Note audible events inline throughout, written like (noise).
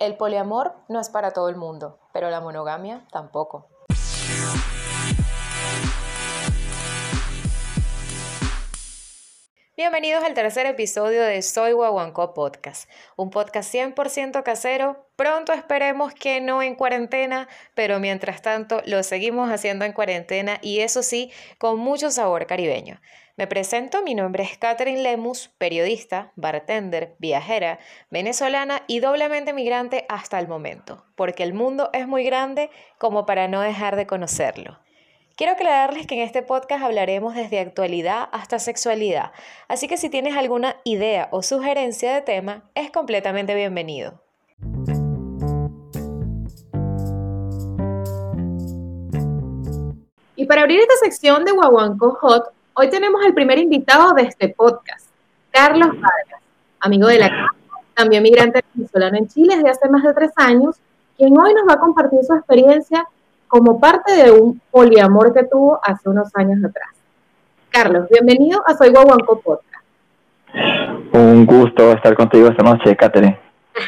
El poliamor no es para todo el mundo, pero la monogamia tampoco. Bienvenidos al tercer episodio de Soy Guaguancó Podcast, un podcast 100% casero. Pronto esperemos que no en cuarentena, pero mientras tanto lo seguimos haciendo en cuarentena y eso sí, con mucho sabor caribeño. Me presento, mi nombre es Catherine Lemus, periodista, bartender, viajera, venezolana y doblemente migrante hasta el momento, porque el mundo es muy grande como para no dejar de conocerlo. Quiero aclararles que en este podcast hablaremos desde actualidad hasta sexualidad, así que si tienes alguna idea o sugerencia de tema, es completamente bienvenido. Y para abrir esta sección de Guaguanco Hot, Hoy tenemos el primer invitado de este podcast, Carlos Vargas, amigo de la casa, también migrante venezolano en Chile desde hace más de tres años, quien hoy nos va a compartir su experiencia como parte de un poliamor que tuvo hace unos años atrás. Carlos, bienvenido a Soy Guaguanco Podcast. Un gusto estar contigo esta noche, Catherine. (laughs)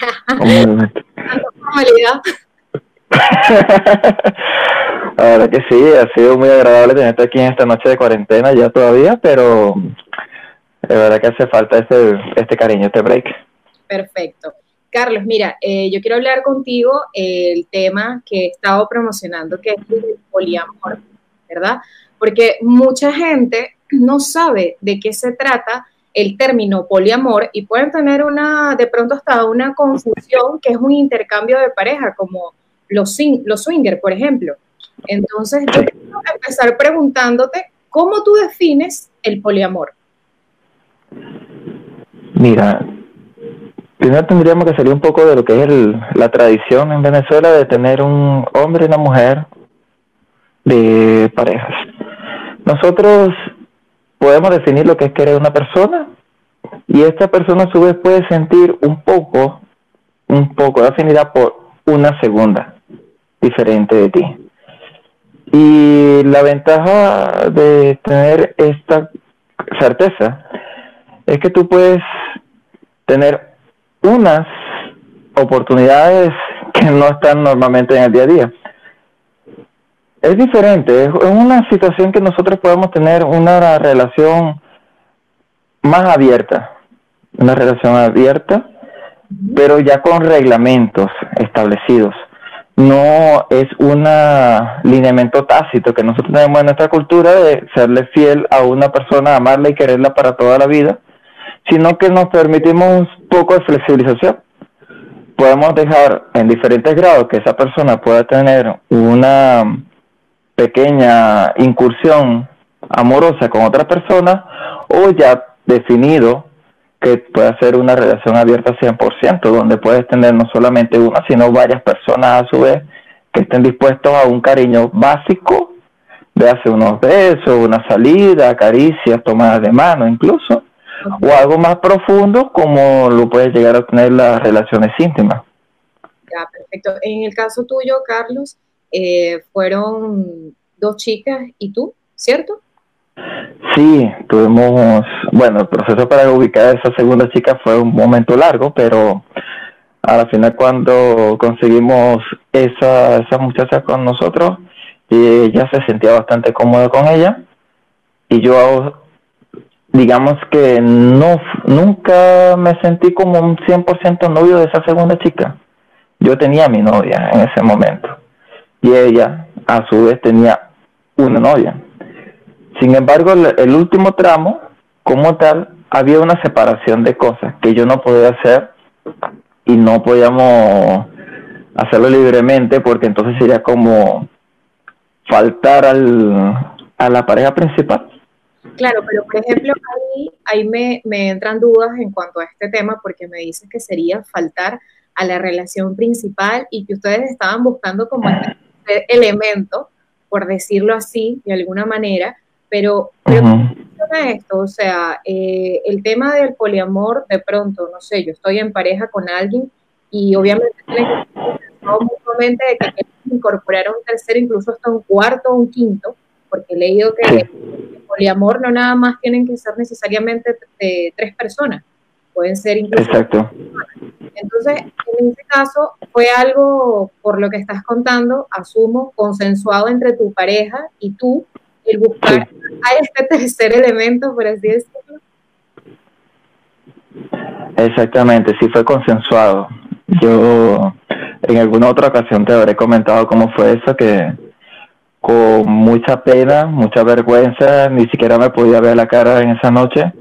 (laughs) La verdad que sí, ha sido muy agradable tenerte aquí en esta noche de cuarentena ya todavía, pero de verdad que hace falta este, este cariño, este break. Perfecto. Carlos, mira, eh, yo quiero hablar contigo el tema que he estado promocionando, que es el poliamor, ¿verdad? Porque mucha gente no sabe de qué se trata el término poliamor y pueden tener una, de pronto hasta una confusión que es un intercambio de pareja, como los, los por ejemplo. Entonces, yo quiero empezar preguntándote, ¿cómo tú defines el poliamor? Mira, primero tendríamos que salir un poco de lo que es la tradición en Venezuela de tener un hombre y una mujer de parejas. Nosotros podemos definir lo que es querer una persona y esta persona a su vez puede sentir un poco, un poco de afinidad por una segunda diferente de ti. Y la ventaja de tener esta certeza es que tú puedes tener unas oportunidades que no están normalmente en el día a día. Es diferente, es una situación que nosotros podemos tener una relación más abierta, una relación abierta, pero ya con reglamentos establecidos no es un lineamiento tácito que nosotros tenemos en nuestra cultura de serle fiel a una persona, amarla y quererla para toda la vida, sino que nos permitimos un poco de flexibilización. Podemos dejar en diferentes grados que esa persona pueda tener una pequeña incursión amorosa con otra persona o ya definido que pueda ser una relación abierta 100%, donde puedes tener no solamente una, sino varias personas a su vez que estén dispuestos a un cariño básico, de hacer unos besos, una salida, caricias, tomadas de mano incluso, o algo más profundo como lo puedes llegar a tener las relaciones íntimas. Ya, perfecto. En el caso tuyo, Carlos, eh, fueron dos chicas y tú, ¿cierto? Sí, tuvimos, bueno, el proceso para ubicar a esa segunda chica fue un momento largo, pero a la final cuando conseguimos esa, esa muchacha con nosotros, ella se sentía bastante cómoda con ella y yo digamos que no nunca me sentí como un 100% novio de esa segunda chica. Yo tenía mi novia en ese momento y ella a su vez tenía una novia. Sin embargo, el, último tramo, como tal, había una separación de cosas que yo no podía hacer y no podíamos hacerlo libremente porque entonces sería como faltar al, a la pareja principal. Claro, pero por ejemplo, ahí, ahí me, me, entran dudas en cuanto a este tema porque me dices que sería faltar a la relación principal y que ustedes estaban buscando como este elemento, por decirlo así, de alguna manera, pero, ¿cómo funciona esto? O sea, eh, el tema del poliamor, de pronto, no sé, yo estoy en pareja con alguien y obviamente mutuamente de que incorporar un tercero, incluso hasta un cuarto o un quinto, porque he leído que el poliamor no nada más tienen que ser necesariamente de tres personas. pueden ser incluso... Exacto. Entonces, en este caso, fue algo, por lo que estás contando, asumo, consensuado entre tu pareja y tú, el buscar a este (laughs) tercer elemento, por así decirlo. Exactamente, sí fue consensuado. Yo en alguna otra ocasión te habré comentado cómo fue eso, que con mucha pena, mucha vergüenza, ni siquiera me podía ver la cara en esa noche.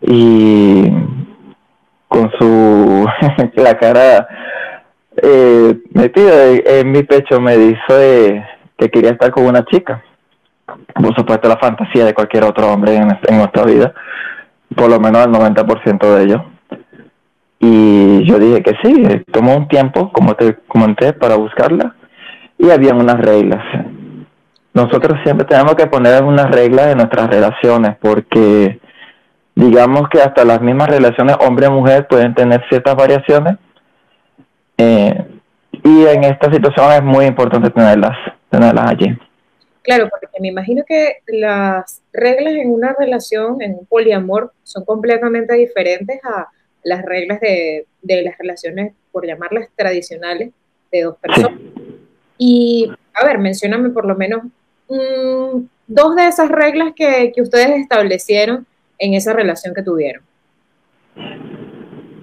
Y con su (laughs) la cara eh, metida en mi pecho me dice que quería estar con una chica. Por supuesto, la fantasía de cualquier otro hombre en, en nuestra vida, por lo menos el 90% de ellos. Y yo dije que sí, tomó un tiempo, como te comenté, para buscarla y había unas reglas. Nosotros siempre tenemos que poner unas reglas en nuestras relaciones porque digamos que hasta las mismas relaciones hombre-mujer pueden tener ciertas variaciones eh, y en esta situación es muy importante tenerlas, tenerlas allí. Claro, porque me imagino que las reglas en una relación, en un poliamor, son completamente diferentes a las reglas de, las relaciones, por llamarlas tradicionales, de dos personas. Y, a ver, mencióname por lo menos mm, dos de esas reglas que, que ustedes establecieron en esa relación que tuvieron.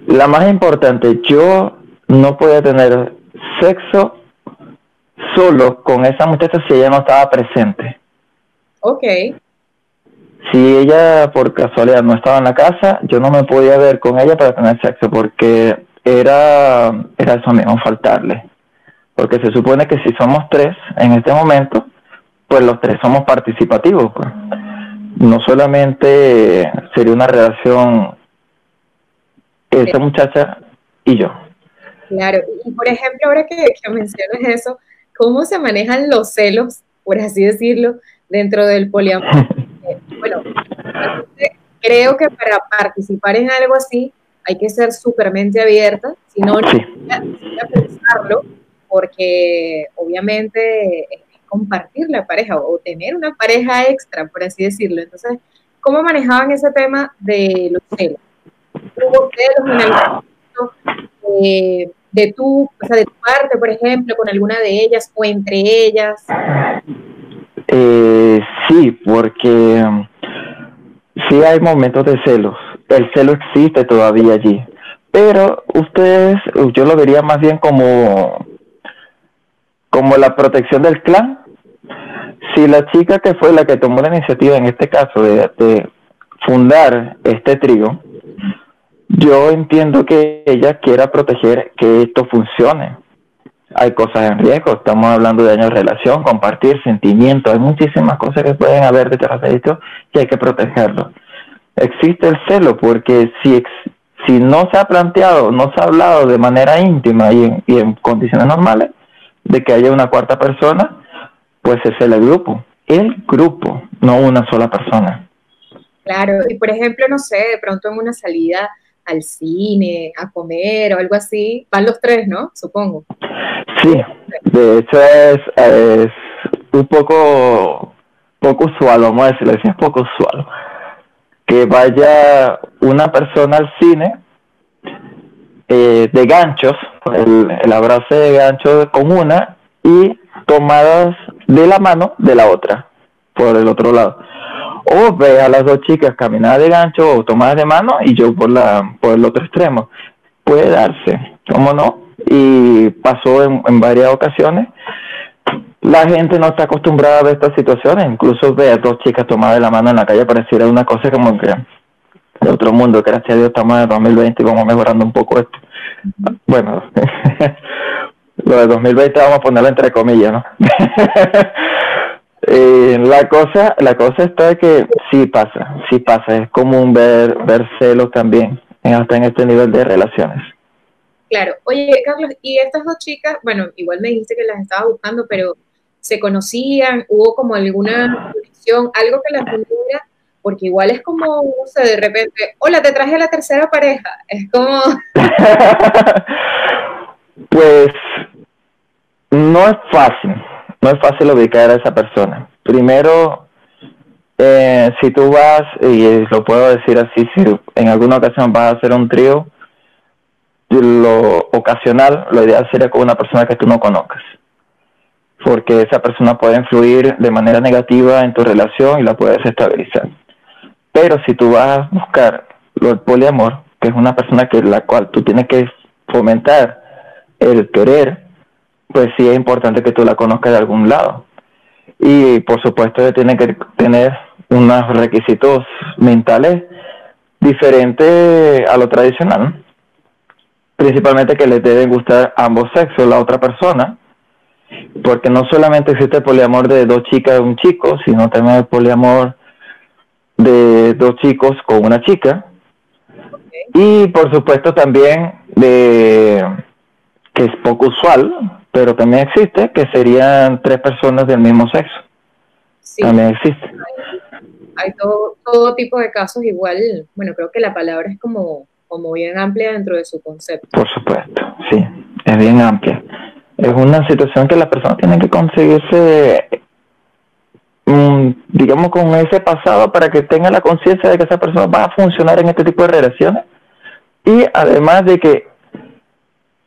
La más importante, yo no podía tener sexo solo con esa muchacha si ella no estaba presente. Ok. Si ella por casualidad no estaba en la casa, yo no me podía ver con ella para tener sexo porque era, era eso mismo, faltarle. Porque se supone que si somos tres en este momento, pues los tres somos participativos. Pues. No solamente sería una relación esa muchacha y yo. Claro, y por ejemplo, ahora que, que mencionas eso, ¿cómo se manejan los celos, por así decirlo, dentro del poliamor? (laughs) bueno, creo que para participar en algo así hay que ser supermente abierta, si no, no pensarlo, porque obviamente compartir la pareja o tener una pareja extra, por así decirlo. Entonces, ¿cómo manejaban ese tema de los celos? ¿Hubo celos en el de tu, o sea, de tu parte, por ejemplo, con alguna de ellas o entre ellas? Eh, sí, porque um, sí hay momentos de celos. El celo existe todavía allí. Pero ustedes, yo lo vería más bien como, como la protección del clan. Si la chica que fue la que tomó la iniciativa en este caso de, fundar este trío, yo entiendo que ella quiera proteger que esto funcione hay cosas en riesgo, estamos hablando de años de relación, compartir sentimientos, hay muchísimas cosas que pueden haber detrás de esto y hay que protegerlo. Existe el celo porque si, si no se ha planteado, no se ha hablado de manera íntima y en condiciones normales de que haya una cuarta persona, pues es el grupo, el grupo, no una sola persona. Claro, y por ejemplo, no sé, de pronto en una salida al cine, a comer o algo así, van los tres, ¿no? Supongo. Sí, de hecho es, es un poco, poco usual, vamos a decirlo así, es poco usual. Que vaya una persona al cine eh, de ganchos, el, el abrazo de ganchos con una y tomadas de la mano de la otra, por el otro lado. O ve a las dos chicas caminar de gancho o tomadas de mano y yo por la por el otro extremo. Puede darse cómo no y pasó en, en varias ocasiones. La gente no está acostumbrada a ver estas situaciones incluso ve a dos chicas tomadas de la mano en la calle pareciera una cosa como que de otro mundo gracias a Dios estamos en 2020 y vamos mejorando un poco esto bueno (laughs) lo de 2020 vamos a ponerlo entre comillas no (laughs) Eh, la cosa, la cosa está que sí pasa, sí pasa, es común ver, ver celos también, hasta en este nivel de relaciones. Claro, oye Carlos, y estas dos chicas, bueno, igual me dijiste que las estaba buscando, pero ¿se conocían? ¿Hubo como alguna conexión, algo que las uniera? Porque igual es como, no sé, de repente, hola, te traje la tercera pareja, es como... (laughs) pues no es fácil, no es fácil ubicar a esa persona. Primero, eh, si tú vas, y lo puedo decir así, si en alguna ocasión vas a hacer un trío, lo ocasional, lo ideal sería con una persona que tú no conozcas, porque esa persona puede influir de manera negativa en tu relación y la puedes estabilizar. Pero si tú vas a buscar el poliamor, que es una persona que la cual tú tienes que fomentar el querer, pues sí es importante que tú la conozcas de algún lado. Y por supuesto tiene que tener unos requisitos mentales diferentes a lo tradicional. Principalmente que le deben gustar ambos sexos, la otra persona, porque no solamente existe el poliamor de dos chicas y un chico, sino también el poliamor de dos chicos con una chica. Y por supuesto también de que es poco usual, pero también existe, que serían tres personas del mismo sexo. También existe hay todo, todo tipo de casos igual, bueno, creo que la palabra es como, como bien amplia dentro de su concepto. Por supuesto, sí, es bien amplia. Es una situación que la persona tiene que conseguirse, digamos, con ese pasado para que tenga la conciencia de que esa persona va a funcionar en este tipo de relaciones y además de que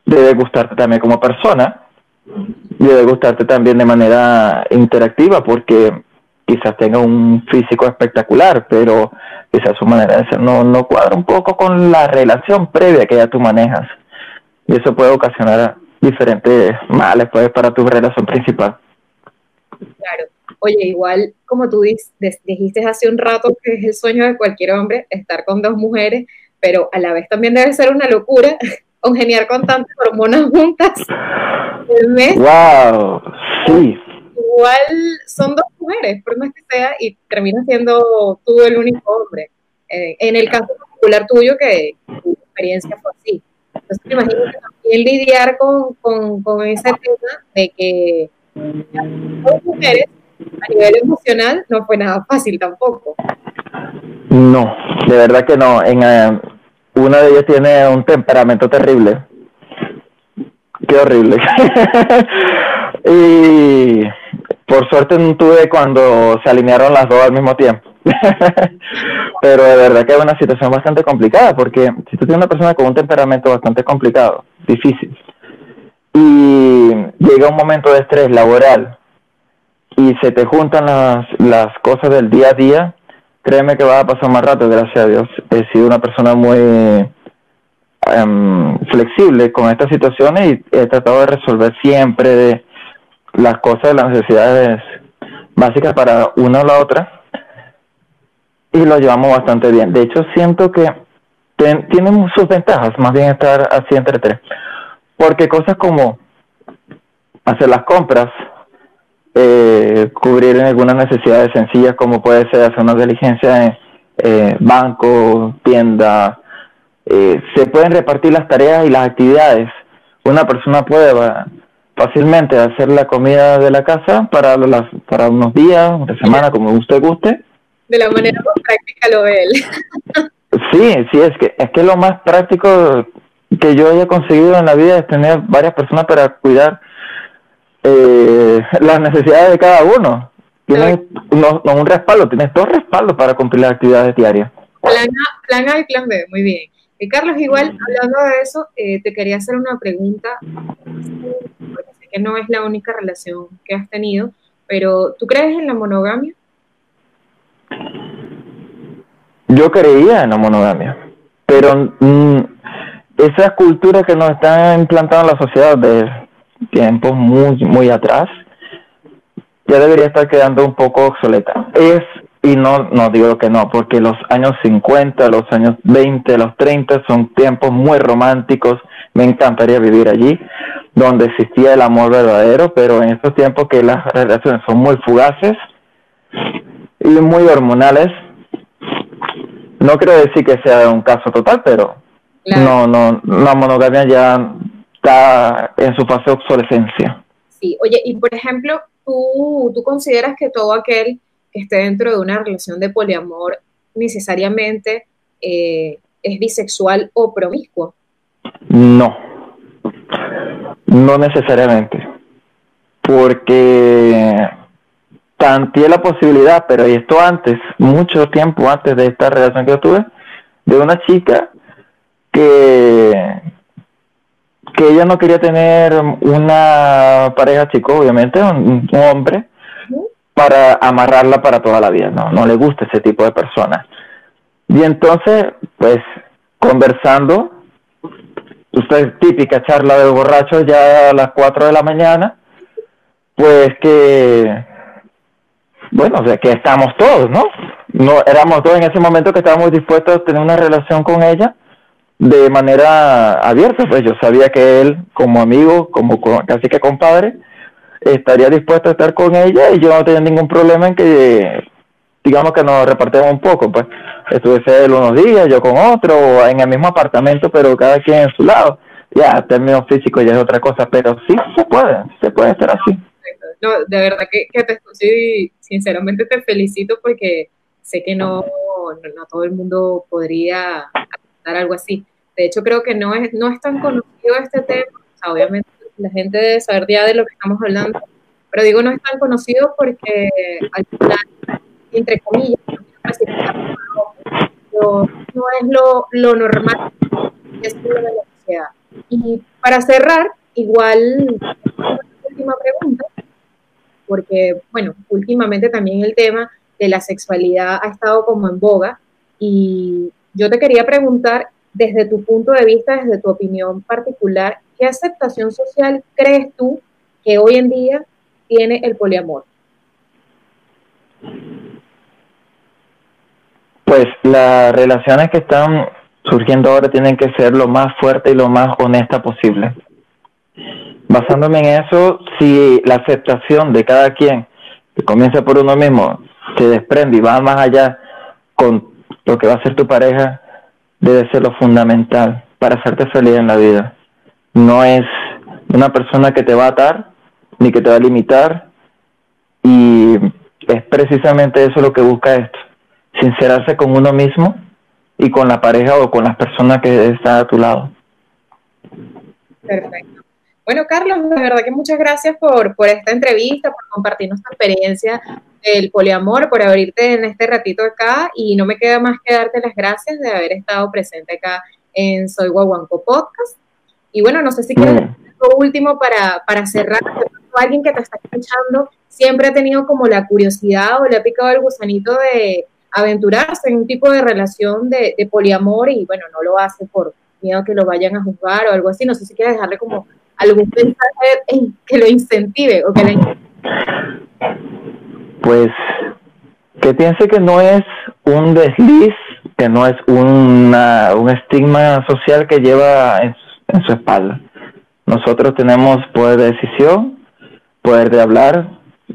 debe gustarte también como persona debe gustarte también de manera interactiva porque quizás tenga un físico espectacular, pero quizás su manera de ser no, no cuadra un poco con la relación previa que ya tú manejas. Y eso puede ocasionar diferentes males pues, para tu relación principal. Claro. Oye, igual como tú dijiste hace un rato que es el sueño de cualquier hombre estar con dos mujeres, pero a la vez también debe ser una locura (laughs) congeniar con tantas hormonas juntas. ¡Wow! Sí, igual son dos mujeres, por más que sea, y termina siendo tú el único hombre. Eh, en el caso particular tuyo, que tu experiencia fue así. Entonces me imagino que también lidiar con, con, con ese tema de que dos mujeres a nivel emocional no fue nada fácil tampoco. No, de verdad que no. En, eh, una de ellas tiene un temperamento terrible. Qué horrible. (laughs) y por suerte no tuve cuando se alinearon las dos al mismo tiempo. (laughs) Pero de verdad que es una situación bastante complicada, porque si tú tienes una persona con un temperamento bastante complicado, difícil, y llega un momento de estrés laboral y se te juntan las, las cosas del día a día, créeme que va a pasar más rápido, gracias a Dios. He sido una persona muy em, flexible con estas situaciones y he tratado de resolver siempre de las cosas, las necesidades básicas para una o la otra y lo llevamos bastante bien. De hecho, siento que tienen sus ventajas, más bien estar así entre tres. Porque cosas como hacer las compras, eh, cubrir algunas necesidades sencillas como puede ser hacer una diligencia en eh, banco, tienda, eh, se pueden repartir las tareas y las actividades. Una persona puede fácilmente hacer la comida de la casa para, las, para unos días, una semana, como usted guste. De la manera más práctica lo ve él. (laughs) sí, sí, es que, es que lo más práctico que yo haya conseguido en la vida es tener varias personas para cuidar eh, las necesidades de cada uno. Tienes no, un respaldo, tienes dos respaldos para cumplir las actividades diarias. Plan A, plan A y plan B, muy bien. Eh, Carlos, igual hablando de eso, eh, te quería hacer una pregunta, porque sé que no es la única relación que has tenido, pero ¿tú crees en la monogamia? Yo creía en la monogamia, pero mm, esa cultura que nos está implantando en la sociedad de tiempos muy, muy atrás, ya debería estar quedando un poco obsoleta. Es y no, no digo que no, porque los años 50, los años 20, los 30 son tiempos muy románticos. Me encantaría vivir allí, donde existía el amor verdadero, pero en estos tiempos que las relaciones son muy fugaces y muy hormonales, no quiero decir que sea un caso total, pero no, no, la monogamia ya está en su fase de obsolescencia. Sí, oye, y por ejemplo, tú, tú consideras que todo aquel que esté dentro de una relación de poliamor necesariamente eh, es bisexual o promiscuo. No, no necesariamente, porque tanteé la posibilidad, pero esto antes, mucho tiempo antes de esta relación que yo tuve, de una chica que, que ella no quería tener una pareja chico, obviamente, un, hombre, para amarrarla para toda la vida, ¿no? No le gusta ese tipo de personas. Y entonces, pues, conversando, usted típica charla de borracho ya a las 4 de la mañana, pues que, bueno, o sea, que estamos todos, ¿no? No, éramos todos en ese momento que estábamos dispuestos a tener una relación con ella de manera abierta, pues yo sabía que él, como amigo, como casi que compadre, estaría dispuesto a estar con ella y yo no tenía ningún problema en que, digamos que nos repartimos un poco, pues estuviese él unos días, yo con otro, en el mismo apartamento, pero cada quien en su lado. Ya, términos físicos ya es otra cosa, pero sí se puede, se puede estar así. No, de verdad que, que te sí, sinceramente te felicito porque sé que no, no, todo el mundo podría dar algo así. De hecho, creo que no es, no es tan conocido este tema. obviamente la gente debe saber ya de lo que estamos hablando, pero digo no es tan conocido porque al final, entre comillas, no, no es lo, lo normal es lo de la sociedad. Y para cerrar, igual, última pregunta, porque, bueno, últimamente también el tema de la sexualidad ha estado como en boga y yo te quería preguntar desde tu punto de vista, desde tu opinión particular, ¿qué aceptación social crees tú que hoy en día tiene el poliamor? Pues las relaciones que están surgiendo ahora tienen que ser lo más fuerte y lo más honesta posible. Basándome en eso, si la aceptación de cada quien, que comienza por uno mismo, se desprende y va más allá con lo que va a ser tu pareja, debe ser lo fundamental para hacerte feliz en la vida. No es una persona que te va a atar ni que te va a limitar y es precisamente eso lo que busca esto, sincerarse con uno mismo y con la pareja o con las personas que están a tu lado. Perfecto. Bueno, Carlos, de verdad que muchas gracias por, por esta entrevista, por compartir nuestra experiencia del poliamor, por abrirte en este ratito acá y no me queda más que darte las gracias de haber estado presente acá en Soy Guaguanco Podcast. Y bueno, no sé si quieres algo último para, para cerrar. Alguien que te está escuchando siempre ha tenido como la curiosidad o le ha picado el gusanito de aventurarse en un tipo de relación de, de poliamor y bueno, no lo hace por miedo que lo vayan a juzgar o algo así. No sé si quieres dejarle como algún mensaje que lo incentive o que le Pues que piense que no es un desliz, que no es una, un estigma social que lleva en, en su espalda. Nosotros tenemos poder de decisión, poder de hablar,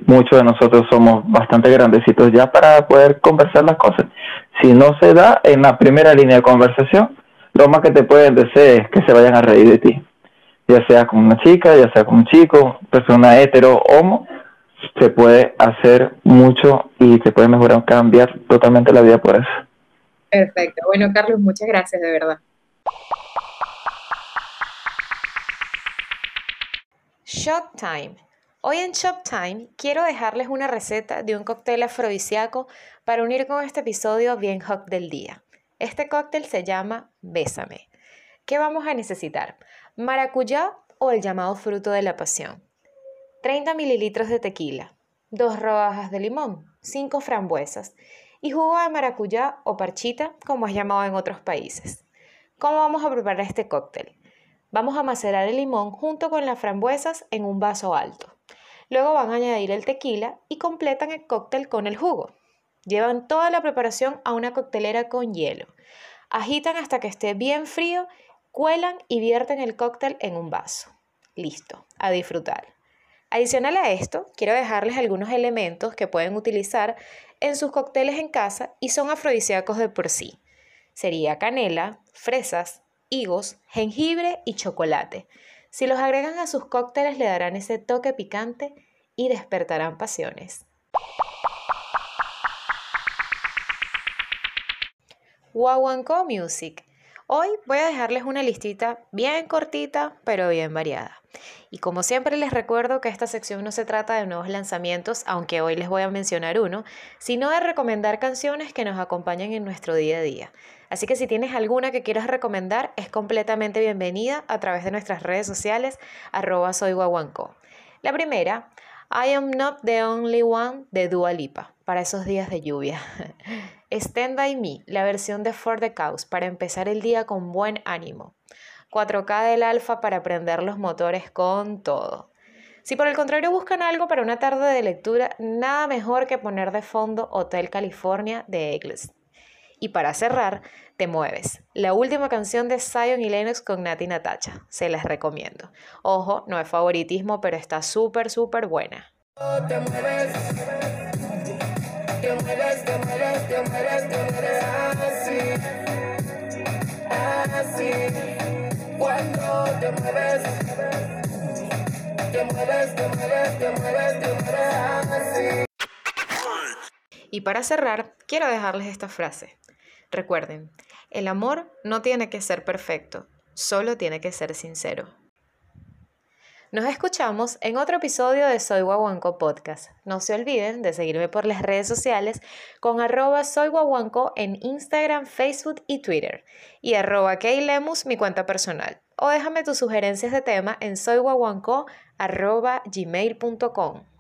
muchos de nosotros somos bastante grandecitos ya para poder conversar las cosas. Si no se da en la primera línea de conversación, lo más que te pueden decir es que se vayan a reír de ti ya sea con una chica, ya sea con un chico, persona hetero, homo, se puede hacer mucho y se puede mejorar, cambiar totalmente la vida por eso. Perfecto. Bueno, Carlos, muchas gracias, de verdad. Shop Time. Hoy en Shop Time quiero dejarles una receta de un cóctel afrodisíaco para unir con este episodio bien hot del día. Este cóctel se llama Bésame. ¿Qué vamos a necesitar? Maracuyá o el llamado fruto de la pasión. 30 mililitros de tequila, 2 rodajas de limón, 5 frambuesas y jugo de maracuyá o parchita, como es llamado en otros países. ¿Cómo vamos a preparar este cóctel? Vamos a macerar el limón junto con las frambuesas en un vaso alto. Luego van a añadir el tequila y completan el cóctel con el jugo. Llevan toda la preparación a una coctelera con hielo. Agitan hasta que esté bien frío Cuelan y vierten el cóctel en un vaso. Listo, a disfrutar. Adicional a esto, quiero dejarles algunos elementos que pueden utilizar en sus cócteles en casa y son afrodisíacos de por sí. Sería canela, fresas, higos, jengibre y chocolate. Si los agregan a sus cócteles le darán ese toque picante y despertarán pasiones. Wawanko Music Hoy voy a dejarles una listita bien cortita, pero bien variada. Y como siempre les recuerdo que esta sección no se trata de nuevos lanzamientos, aunque hoy les voy a mencionar uno, sino de recomendar canciones que nos acompañen en nuestro día a día. Así que si tienes alguna que quieras recomendar, es completamente bienvenida a través de nuestras redes sociales, arroba soyguaguanco. La primera, I Am Not the Only One de Dua Lipa, para esos días de lluvia. (laughs) Stand By Me, la versión de For the Cause, para empezar el día con buen ánimo. 4K del Alfa para prender los motores con todo. Si por el contrario buscan algo para una tarde de lectura, nada mejor que poner de fondo Hotel California de Eagles. Y para cerrar, Te Mueves, la última canción de Zion y Lennox con Nati Natacha. Se las recomiendo. Ojo, no es favoritismo, pero está súper, súper buena. Te mueves, te mueves, te mueves, te mueves, te mueves así, así. Cuando te mueves, te mueves, te mueves, te mueves, te mueves así. Y para cerrar, quiero dejarles esta frase. Recuerden, el amor no tiene que ser perfecto, solo tiene que ser sincero. Nos escuchamos en otro episodio de Soy Guaguanco Podcast. No se olviden de seguirme por las redes sociales con arroba Soy en Instagram, Facebook y Twitter y arroba Keylemus mi cuenta personal. O déjame tus sugerencias de tema en soyguaguanco arroba gmail.com.